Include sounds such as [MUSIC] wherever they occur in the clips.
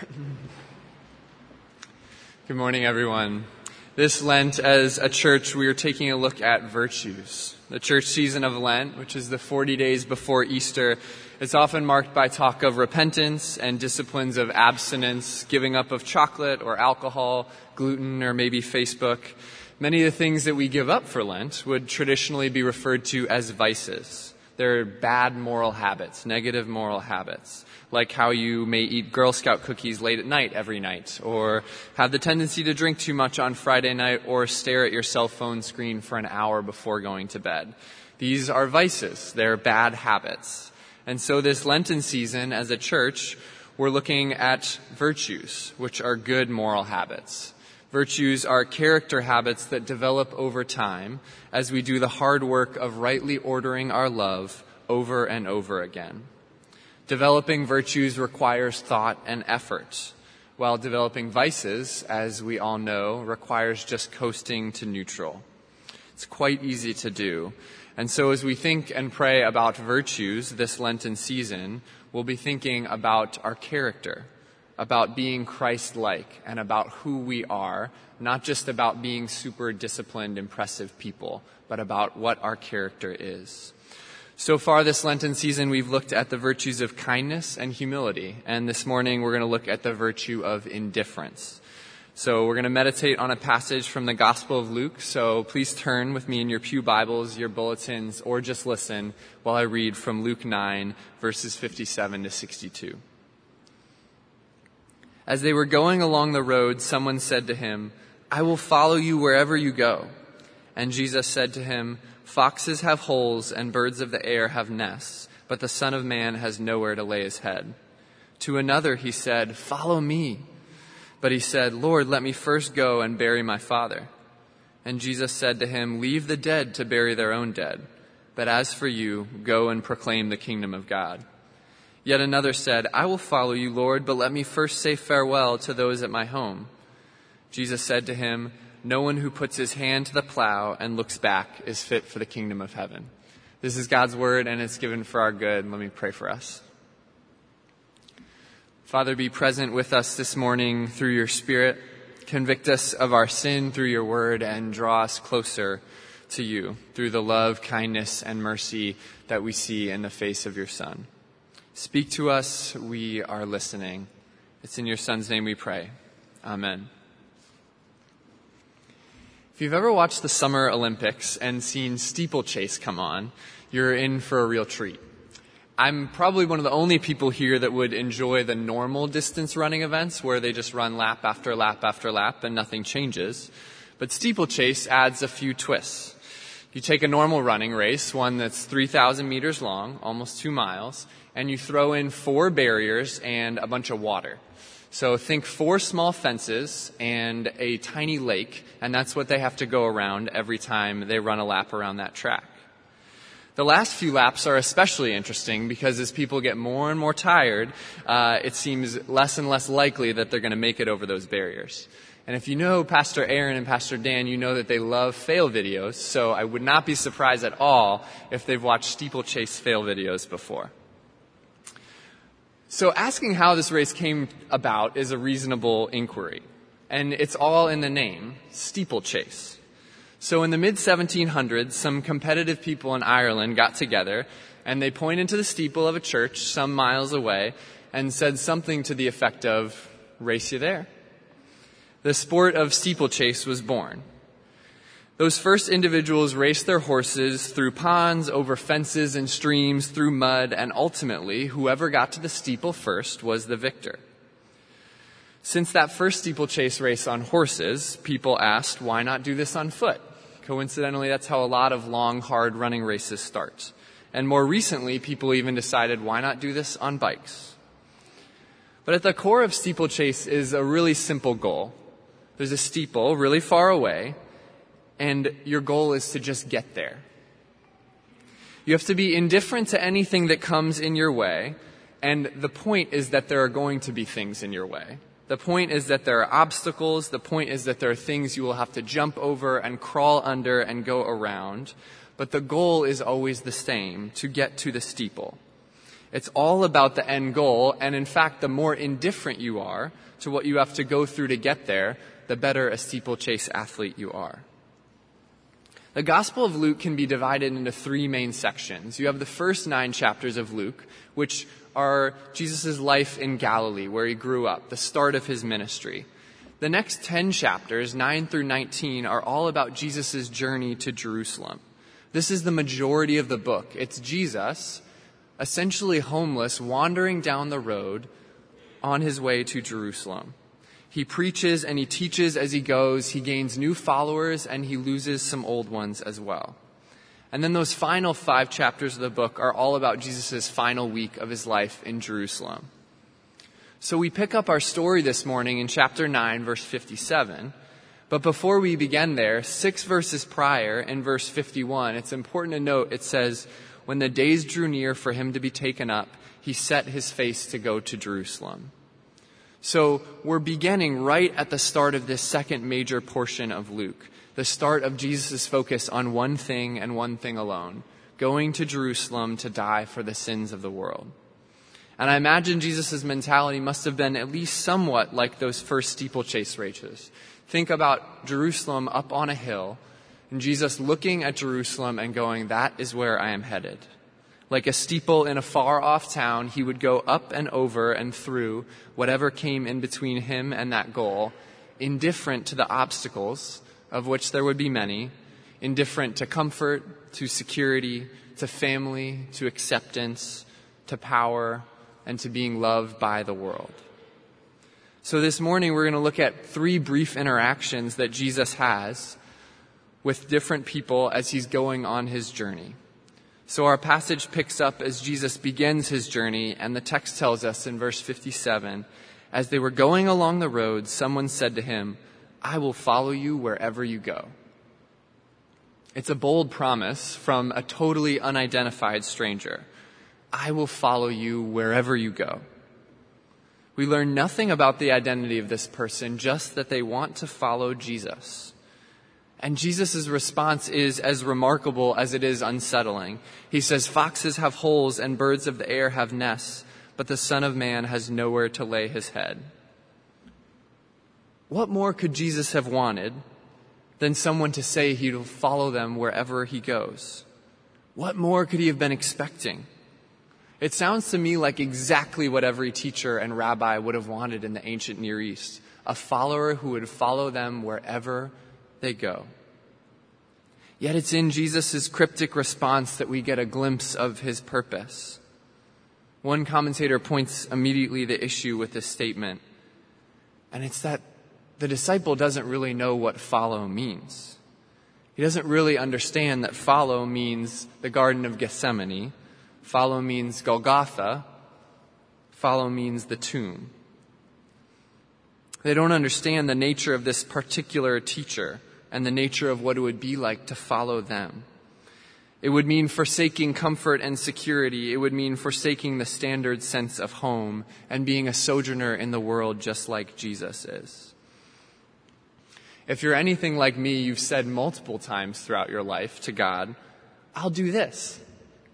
[LAUGHS] Good morning, everyone. This Lent, as a church, we are taking a look at virtues. The church season of Lent, which is the 40 days before Easter, is often marked by talk of repentance and disciplines of abstinence, giving up of chocolate or alcohol, gluten, or maybe Facebook. Many of the things that we give up for Lent would traditionally be referred to as vices. They're bad moral habits, negative moral habits like how you may eat Girl Scout cookies late at night every night, or have the tendency to drink too much on Friday night, or stare at your cell phone screen for an hour before going to bed. These are vices. They're bad habits. And so this Lenten season, as a church, we're looking at virtues, which are good moral habits. Virtues are character habits that develop over time as we do the hard work of rightly ordering our love over and over again. Developing virtues requires thought and effort, while developing vices, as we all know, requires just coasting to neutral. It's quite easy to do. And so as we think and pray about virtues this Lenten season, we'll be thinking about our character, about being Christ-like, and about who we are, not just about being super disciplined, impressive people, but about what our character is. So far this Lenten season, we've looked at the virtues of kindness and humility. And this morning, we're going to look at the virtue of indifference. So we're going to meditate on a passage from the Gospel of Luke. So please turn with me in your Pew Bibles, your bulletins, or just listen while I read from Luke 9, verses 57 to 62. As they were going along the road, someone said to him, I will follow you wherever you go. And Jesus said to him, Foxes have holes and birds of the air have nests, but the Son of Man has nowhere to lay his head. To another he said, Follow me. But he said, Lord, let me first go and bury my father. And Jesus said to him, Leave the dead to bury their own dead. But as for you, go and proclaim the kingdom of God. Yet another said, I will follow you, Lord, but let me first say farewell to those at my home. Jesus said to him, no one who puts his hand to the plow and looks back is fit for the kingdom of heaven. This is God's word and it's given for our good. Let me pray for us. Father, be present with us this morning through your spirit. Convict us of our sin through your word and draw us closer to you through the love, kindness, and mercy that we see in the face of your son. Speak to us. We are listening. It's in your son's name we pray. Amen. If you've ever watched the Summer Olympics and seen steeplechase come on, you're in for a real treat. I'm probably one of the only people here that would enjoy the normal distance running events where they just run lap after lap after lap and nothing changes. But steeplechase adds a few twists. You take a normal running race, one that's 3,000 meters long, almost two miles, and you throw in four barriers and a bunch of water. So think four small fences and a tiny lake, and that's what they have to go around every time they run a lap around that track. The last few laps are especially interesting because as people get more and more tired, uh, it seems less and less likely that they're going to make it over those barriers. And if you know Pastor Aaron and Pastor Dan, you know that they love fail videos, so I would not be surprised at all if they've watched steeplechase fail videos before. So asking how this race came about is a reasonable inquiry. And it's all in the name, steeplechase. So in the mid 1700s, some competitive people in Ireland got together and they pointed to the steeple of a church some miles away and said something to the effect of, race you there. The sport of steeplechase was born. Those first individuals raced their horses through ponds, over fences and streams, through mud, and ultimately, whoever got to the steeple first was the victor. Since that first steeplechase race on horses, people asked, why not do this on foot? Coincidentally, that's how a lot of long, hard running races start. And more recently, people even decided, why not do this on bikes? But at the core of steeplechase is a really simple goal. There's a steeple really far away, and your goal is to just get there. You have to be indifferent to anything that comes in your way, and the point is that there are going to be things in your way. The point is that there are obstacles. The point is that there are things you will have to jump over and crawl under and go around. But the goal is always the same, to get to the steeple. It's all about the end goal, and in fact, the more indifferent you are to what you have to go through to get there, the better a steeplechase athlete you are. The Gospel of Luke can be divided into three main sections. You have the first nine chapters of Luke, which are Jesus' life in Galilee, where he grew up, the start of his ministry. The next 10 chapters, 9 through 19, are all about Jesus' journey to Jerusalem. This is the majority of the book. It's Jesus, essentially homeless, wandering down the road on his way to Jerusalem. He preaches and he teaches as he goes. He gains new followers and he loses some old ones as well. And then those final five chapters of the book are all about Jesus' final week of his life in Jerusalem. So we pick up our story this morning in chapter 9, verse 57. But before we begin there, six verses prior, in verse 51, it's important to note it says, When the days drew near for him to be taken up, he set his face to go to Jerusalem. So we're beginning right at the start of this second major portion of Luke, the start of Jesus' focus on one thing and one thing alone going to Jerusalem to die for the sins of the world. And I imagine Jesus' mentality must have been at least somewhat like those first steeplechase races. Think about Jerusalem up on a hill, and Jesus looking at Jerusalem and going, That is where I am headed. Like a steeple in a far off town, he would go up and over and through whatever came in between him and that goal, indifferent to the obstacles, of which there would be many, indifferent to comfort, to security, to family, to acceptance, to power, and to being loved by the world. So this morning we're going to look at three brief interactions that Jesus has with different people as he's going on his journey. So our passage picks up as Jesus begins his journey, and the text tells us in verse 57 As they were going along the road, someone said to him, I will follow you wherever you go. It's a bold promise from a totally unidentified stranger. I will follow you wherever you go. We learn nothing about the identity of this person, just that they want to follow Jesus. And Jesus' response is as remarkable as it is unsettling. He says, Foxes have holes and birds of the air have nests, but the Son of Man has nowhere to lay his head. What more could Jesus have wanted than someone to say he'd follow them wherever he goes? What more could he have been expecting? It sounds to me like exactly what every teacher and rabbi would have wanted in the ancient Near East a follower who would follow them wherever they go. Yet it's in Jesus' cryptic response that we get a glimpse of his purpose. One commentator points immediately the issue with this statement, and it's that the disciple doesn't really know what follow means. He doesn't really understand that follow means the Garden of Gethsemane Follow means Golgotha. Follow means the tomb. They don't understand the nature of this particular teacher and the nature of what it would be like to follow them. It would mean forsaking comfort and security. It would mean forsaking the standard sense of home and being a sojourner in the world just like Jesus is. If you're anything like me, you've said multiple times throughout your life to God, I'll do this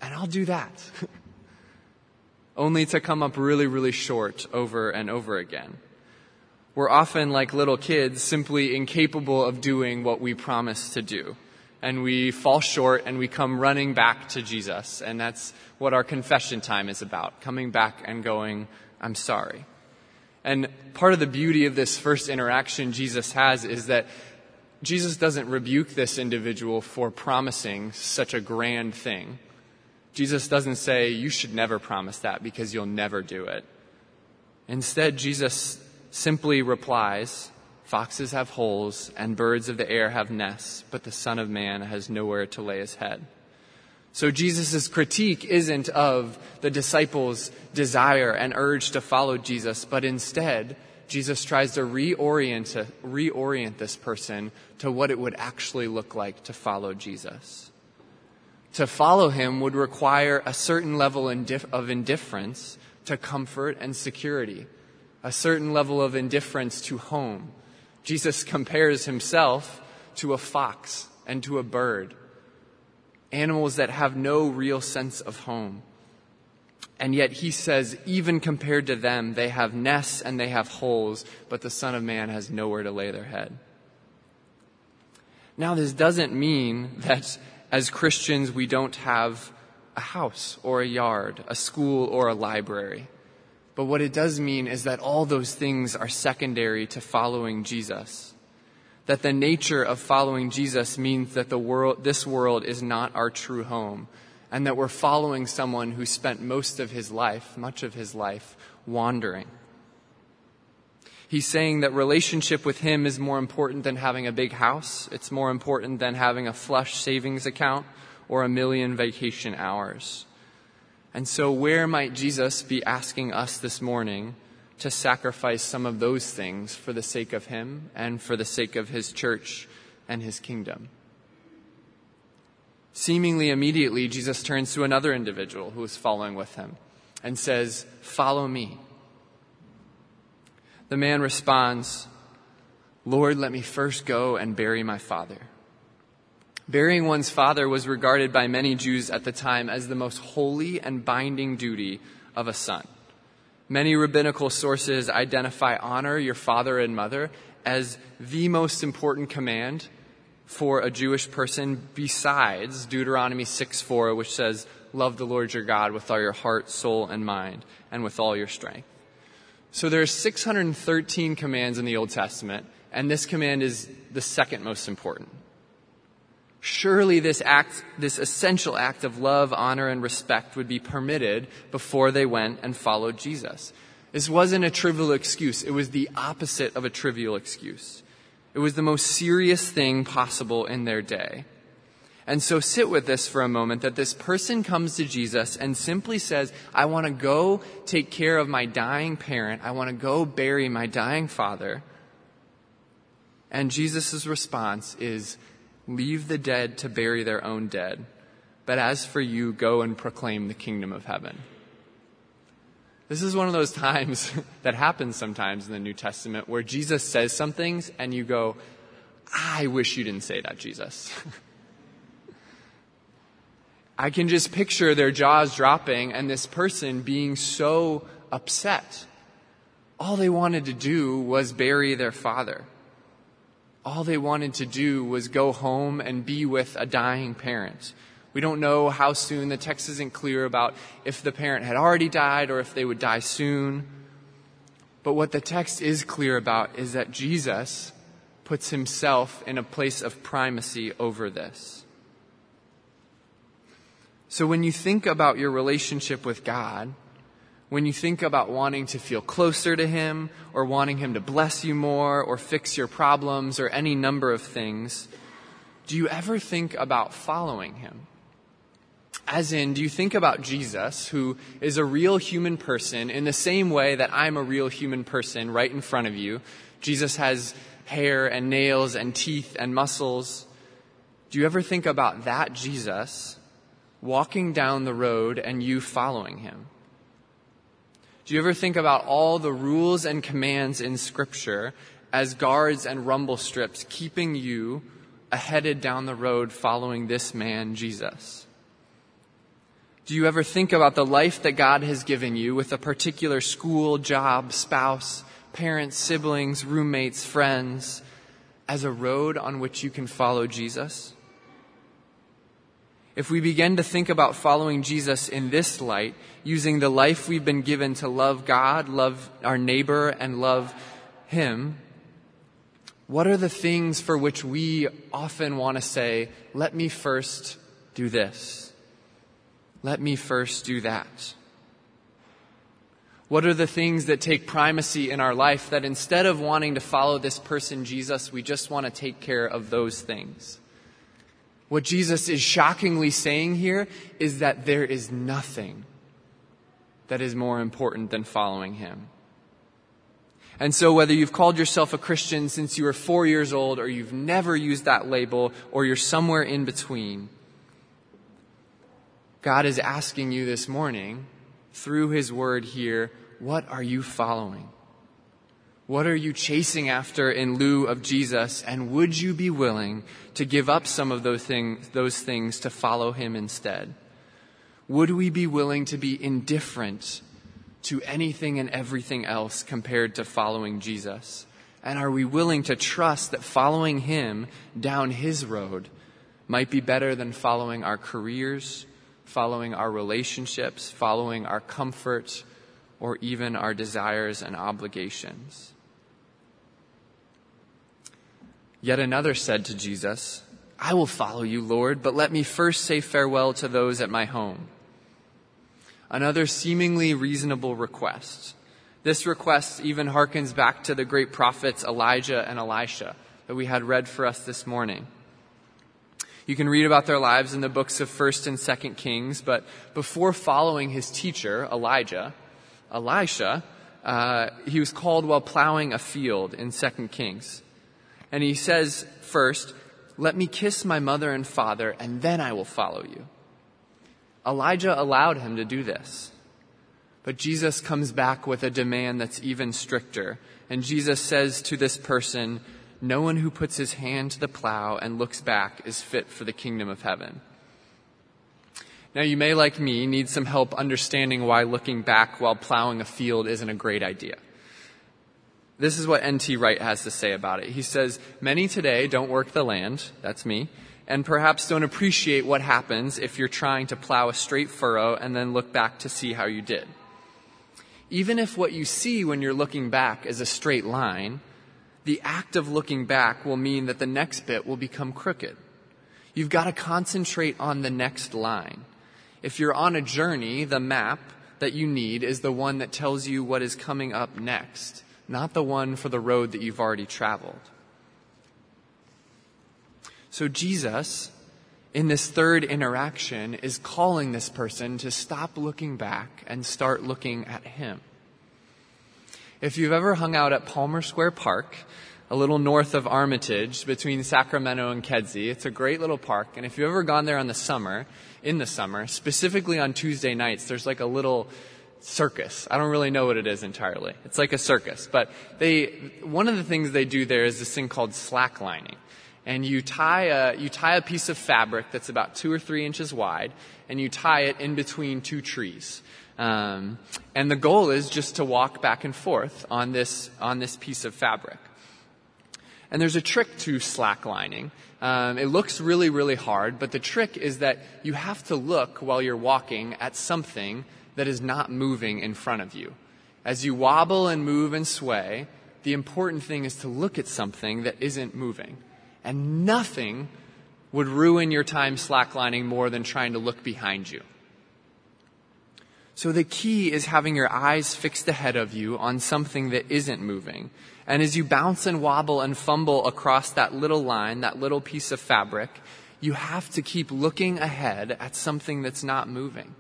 and I'll do that. [LAUGHS] Only to come up really, really short over and over again. We're often like little kids, simply incapable of doing what we promise to do. And we fall short and we come running back to Jesus. And that's what our confession time is about. Coming back and going, I'm sorry. And part of the beauty of this first interaction Jesus has is that Jesus doesn't rebuke this individual for promising such a grand thing. Jesus doesn't say, you should never promise that because you'll never do it. Instead, Jesus simply replies, Foxes have holes and birds of the air have nests, but the Son of Man has nowhere to lay his head. So Jesus' critique isn't of the disciples' desire and urge to follow Jesus, but instead, Jesus tries to reorient, reorient this person to what it would actually look like to follow Jesus to follow him would require a certain level of indifference to comfort and security, a certain level of indifference to home. Jesus compares himself to a fox and to a bird, animals that have no real sense of home. And yet he says, even compared to them, they have nests and they have holes, but the Son of Man has nowhere to lay their head. Now, this doesn't mean that as Christians we don't have a house or a yard, a school or a library. But what it does mean is that all those things are secondary to following Jesus. That the nature of following Jesus means that the world, this world is not our true home, and that we're following someone who spent most of his life, much of his life, wandering. He's saying that relationship with him is more important than having a big house. It's more important than having a flush savings account or a million vacation hours. And so, where might Jesus be asking us this morning to sacrifice some of those things for the sake of Him and for the sake of His church and His kingdom? Seemingly immediately, Jesus turns to another individual who is following with him and says, Follow me. The man responds, Lord, let me first go and bury my father. Burying one's father was regarded by many Jews at the time as the most holy and binding duty of a son. Many rabbinical sources identify honor your father and mother as the most important command for a Jewish person besides Deuteronomy 6:4 which says love the Lord your God with all your heart, soul and mind and with all your strength. So there are 613 commands in the Old Testament and this command is the second most important. Surely this act, this essential act of love, honor, and respect would be permitted before they went and followed Jesus. This wasn't a trivial excuse. It was the opposite of a trivial excuse. It was the most serious thing possible in their day. And so sit with this for a moment that this person comes to Jesus and simply says, I want to go take care of my dying parent. I want to go bury my dying father. And Jesus' response is, Leave the dead to bury their own dead. But as for you, go and proclaim the kingdom of heaven. This is one of those [LAUGHS] times that happens sometimes in the New Testament where Jesus says some things and you go, I wish you didn't say that, Jesus. [LAUGHS] I can just picture their jaws dropping and this person being so upset. All they wanted to do was bury their father all they wanted to do was go home and be with a dying parent. We don't know how soon. The text isn't clear about if the parent had already died or if they would die soon. But what the text is clear about is that Jesus puts himself in a place of primacy over this. So when you think about your relationship with God, when you think about wanting to feel closer to Him or wanting Him to bless you more or fix your problems or any number of things, do you ever think about following Him? As in, do you think about Jesus, who is a real human person, in the same way that I'm a real human person right in front of you? Jesus has hair and nails and teeth and muscles. Do you ever think about that Jesus walking down the road and you following him? Do you ever think about all the rules and commands in Scripture as guards and rumble strips keeping you headed down the road following this man, Jesus? Do you ever think about the life that God has given you with a particular school, job, spouse, parents, siblings, roommates, friends as a road on which you can follow Jesus? If we begin to think about following Jesus in this light, using the life we've been given to love God, love our neighbor, and love Him, what are the things for which we often want to say, let me first do this? Let me first do that? What are the things that take primacy in our life that instead of wanting to follow this person, Jesus, we just want to take care of those things? What Jesus is shockingly saying here is that there is nothing that is more important than following him. And so whether you've called yourself a Christian since you were four years old or you've never used that label or you're somewhere in between, God is asking you this morning through his word here, what are you following? What are you chasing after in lieu of Jesus? And would you be willing to give up some of those things, those things to follow him instead? Would we be willing to be indifferent to anything and everything else compared to following Jesus? And are we willing to trust that following Him down His road might be better than following our careers, following our relationships, following our comfort, or even our desires and obligations? Yet another said to Jesus, I will follow you, Lord, but let me first say farewell to those at my home. Another seemingly reasonable request. This request even harkens back to the great prophets Elijah and Elisha that we had read for us this morning. You can read about their lives in the books of 1st and 2nd Kings, but before following his teacher, Elijah, Elisha, uh, he was called while plowing a field in 2nd Kings. And he says first, let me kiss my mother and father, and then I will follow you. Elijah allowed him to do this. But Jesus comes back with a demand that's even stricter. And Jesus says to this person, No one who puts his hand to the plow and looks back is fit for the kingdom of heaven. Now, you may, like me, need some help understanding why looking back while plowing a field isn't a great idea. This is what N.T. Wright has to say about it. He says, Many today don't work the land, that's me, and perhaps don't appreciate what happens if you're trying to plow a straight furrow and then look back to see how you did. Even if what you see when you're looking back is a straight line, the act of looking back will mean that the next bit will become crooked. You've got to concentrate on the next line. If you're on a journey, the map that you need is the one that tells you what is coming up next not the one for the road that you've already traveled. So Jesus, in this third interaction, is calling this person to stop looking back and start looking at him. If you've ever hung out at Palmer Square Park, a little north of Armitage between Sacramento and Kedzie. It's a great little park. And if you've ever gone there in the summer, in the summer, specifically on Tuesday nights, there's like a little circus. I don't really know what it is entirely. It's like a circus, but they, one of the things they do there is this thing called slacklining. And you tie a, you tie a piece of fabric that's about two or three inches wide, and you tie it in between two trees. Um, and the goal is just to walk back and forth on this, on this piece of fabric. And there's a trick to slacklining. Um, it looks really, really hard, but the trick is that you have to look while you're walking at something that is not moving in front of you. As you wobble and move and sway, the important thing is to look at something that isn't moving. And nothing would ruin your time slacklining more than trying to look behind you. So the key is having your eyes fixed ahead of you on something that isn't moving. And as you bounce and wobble and fumble across that little line, that little piece of fabric, you have to keep looking ahead at something that's not moving.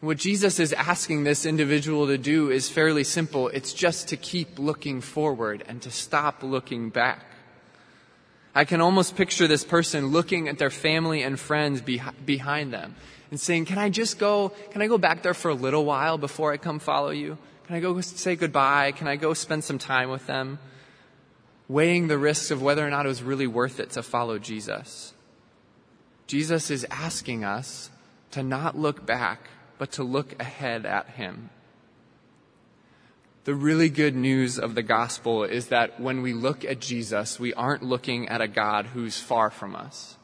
What Jesus is asking this individual to do is fairly simple. It's just to keep looking forward and to stop looking back. I can almost picture this person looking at their family and friends behind them and saying, can I just go, can I go back there for a little while before I come follow you? Can I go say goodbye? Can I go spend some time with them? Weighing the risks of whether or not it was really worth it to follow Jesus. Jesus is asking us to not look back, but to look ahead at Him. The really good news of the gospel is that when we look at Jesus, we aren't looking at a God who's far from us.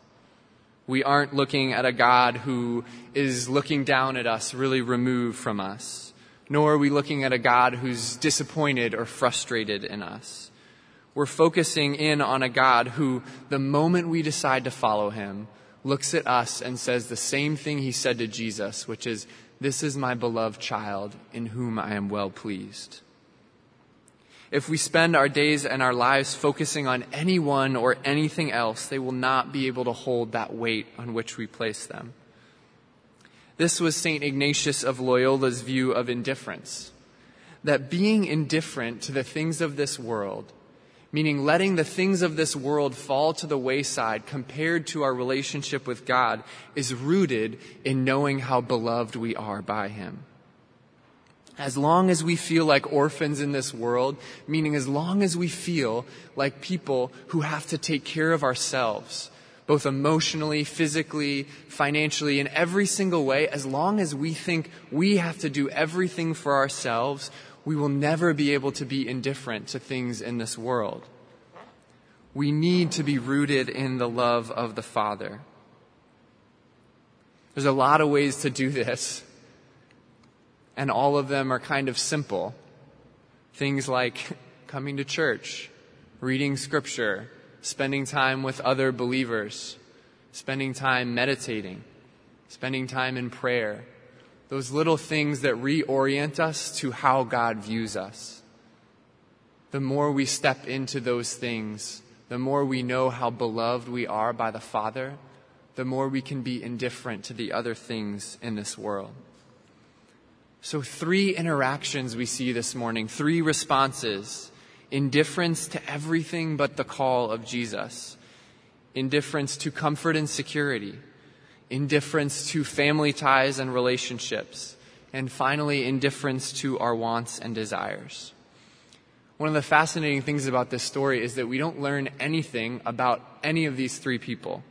We aren't looking at a God who is looking down at us, really removed from us. Nor are we looking at a God who's disappointed or frustrated in us. We're focusing in on a God who, the moment we decide to follow him, looks at us and says the same thing he said to Jesus, which is, this is my beloved child in whom I am well pleased. If we spend our days and our lives focusing on anyone or anything else, they will not be able to hold that weight on which we place them. This was St. Ignatius of Loyola's view of indifference. That being indifferent to the things of this world meaning letting the things of this world fall to the wayside compared to our relationship with God, is rooted in knowing how beloved we are by Him. As long as we feel like orphans in this world, meaning as long as we feel like people who have to take care of ourselves, both emotionally, physically, financially, in every single way, as long as we think we have to do everything for ourselves, we will never be able to be indifferent to things in this world. We need to be rooted in the love of the Father. There's a lot of ways to do this, and all of them are kind of simple. Things like coming to church, reading scripture, spending time with other believers, spending time meditating, spending time in prayer. Those little things that reorient us to how God views us. The more we step into those things, the more we know how beloved we are by the Father, the more we can be indifferent to the other things in this world. So, three interactions we see this morning, three responses indifference to everything but the call of Jesus, indifference to comfort and security, indifference to family ties and relationships, and finally, indifference to our wants and desires. One of the fascinating things about this story is that we don't learn anything about any of these three people.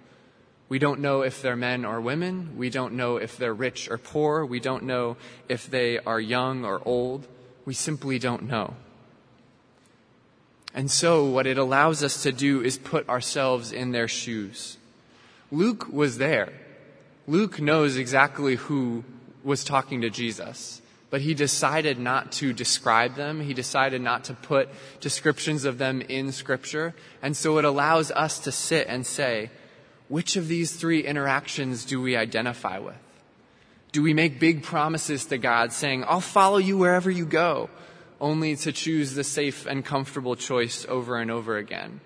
We don't know if they're men or women. We don't know if they're rich or poor. We don't know if they are young or old. We simply don't know. And so, what it allows us to do is put ourselves in their shoes. Luke was there. Luke knows exactly who was talking to Jesus, but he decided not to describe them. He decided not to put descriptions of them in Scripture. And so, it allows us to sit and say, which of these three interactions do we identify with? Do we make big promises to God saying, I'll follow you wherever you go? only to choose the safe and comfortable choice over and over again.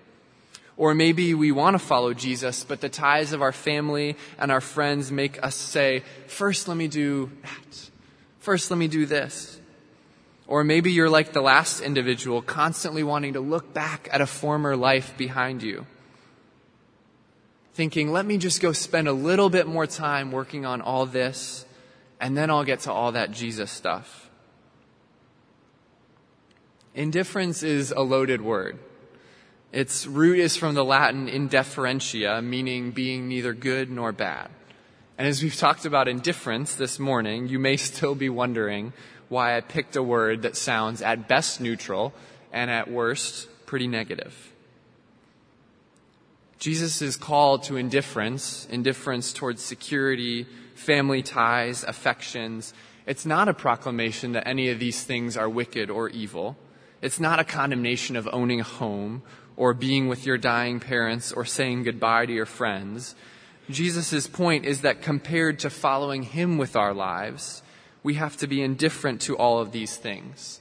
Or maybe we want to follow Jesus, but the ties of our family and our friends make us say, first let me do that. First let me do this. Or maybe you're like the last individual, constantly wanting to look back at a former life behind you. Thinking, let me just go spend a little bit more time working on all this, and then I'll get to all that Jesus stuff. Indifference is a loaded word. Its root is from the Latin indifferentia, meaning being neither good nor bad. And as we've talked about indifference this morning, you may still be wondering why I picked a word that sounds at best neutral and at worst pretty negative. Jesus is called to indifference, indifference towards security, family ties, affections. It's not a proclamation that any of these things are wicked or evil. It's not a condemnation of owning a home or being with your dying parents or saying goodbye to your friends. Jesus' point is that compared to following him with our lives, we have to be indifferent to all of these things.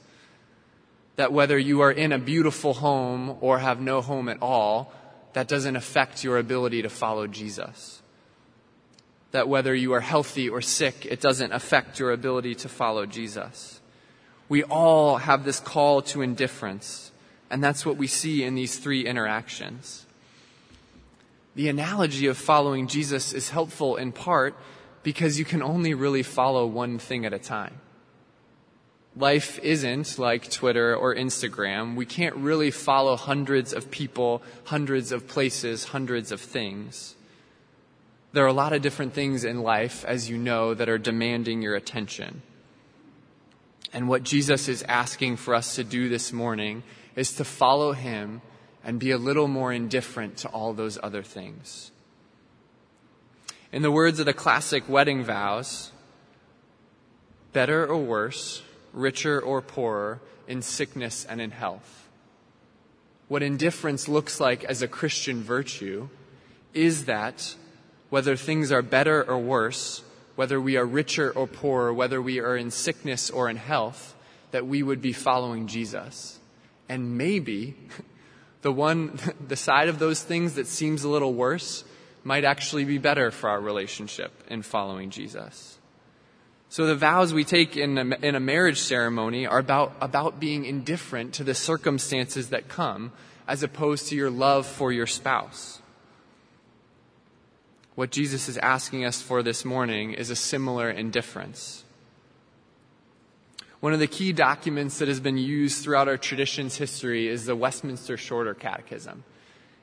That whether you are in a beautiful home or have no home at all, that doesn't affect your ability to follow Jesus. That whether you are healthy or sick, it doesn't affect your ability to follow Jesus. We all have this call to indifference, and that's what we see in these three interactions. The analogy of following Jesus is helpful in part because you can only really follow one thing at a time. Life isn't like Twitter or Instagram. We can't really follow hundreds of people, hundreds of places, hundreds of things. There are a lot of different things in life, as you know, that are demanding your attention. And what Jesus is asking for us to do this morning is to follow him and be a little more indifferent to all those other things. In the words of the classic wedding vows, better or worse, richer or poorer, in sickness and in health. What indifference looks like as a Christian virtue is that whether things are better or worse, whether we are richer or poorer, whether we are in sickness or in health, that we would be following Jesus. And maybe [LAUGHS] the one, [LAUGHS] the side of those things that seems a little worse might actually be better for our relationship in following Jesus. So the vows we take in a, in a marriage ceremony are about, about being indifferent to the circumstances that come as opposed to your love for your spouse. What Jesus is asking us for this morning is a similar indifference. One of the key documents that has been used throughout our tradition's history is the Westminster Shorter Catechism.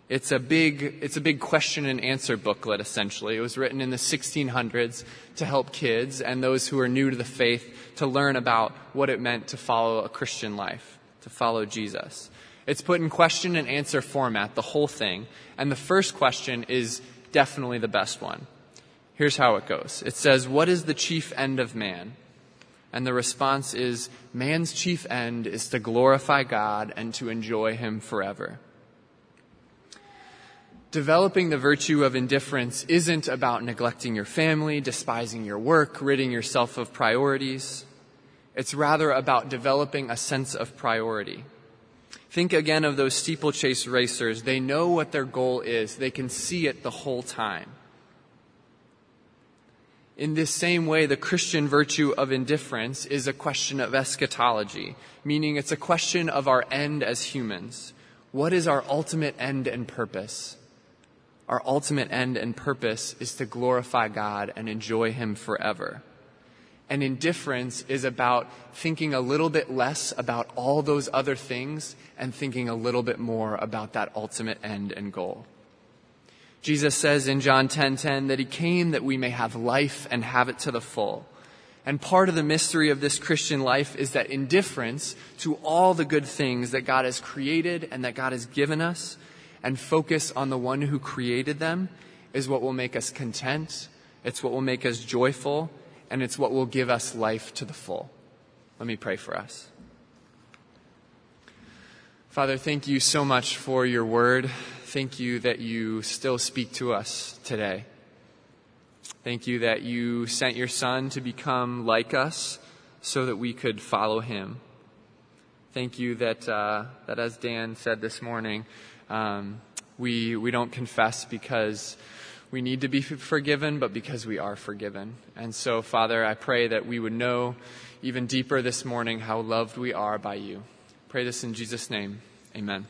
It's a big, it's a big question and answer booklet, essentially. It was written in the 1600s to help kids and those who are new to the faith to learn about what it meant to follow a Christian life, to follow Jesus. It's put in question and answer format, the whole thing. And the first question is definitely the best one. Here's how it goes. It says, What is the chief end of man? And the response is, Man's chief end is to glorify God and to enjoy Him forever. Developing the virtue of indifference isn't about neglecting your family, despising your work, ridding yourself of priorities. It's rather about developing a sense of priority. Think again of those steeplechase racers. They know what their goal is. They can see it the whole time. In this same way, the Christian virtue of indifference is a question of eschatology, meaning it's a question of our end as humans. What is our ultimate end and purpose? Our ultimate end and purpose is to glorify God and enjoy Him forever. And indifference is about thinking a little bit less about all those other things and thinking a little bit more about that ultimate end and goal. Jesus says in John 10:10 10, 10, that he came that we may have life and have it to the full. And part of the mystery of this Christian life is that indifference to all the good things that God has created and that God has given us and focus on the one who created them is what will make us content. It's what will make us joyful and it's what will give us life to the full. Let me pray for us. Father, thank you so much for your word. Thank you that you still speak to us today. Thank you that you sent your son to become like us so that we could follow him. Thank you that, uh, that as Dan said this morning, um, we, we don't confess because we need to be forgiven, but because we are forgiven. And so, Father, I pray that we would know even deeper this morning how loved we are by you. Pray this in Jesus' name. Amen.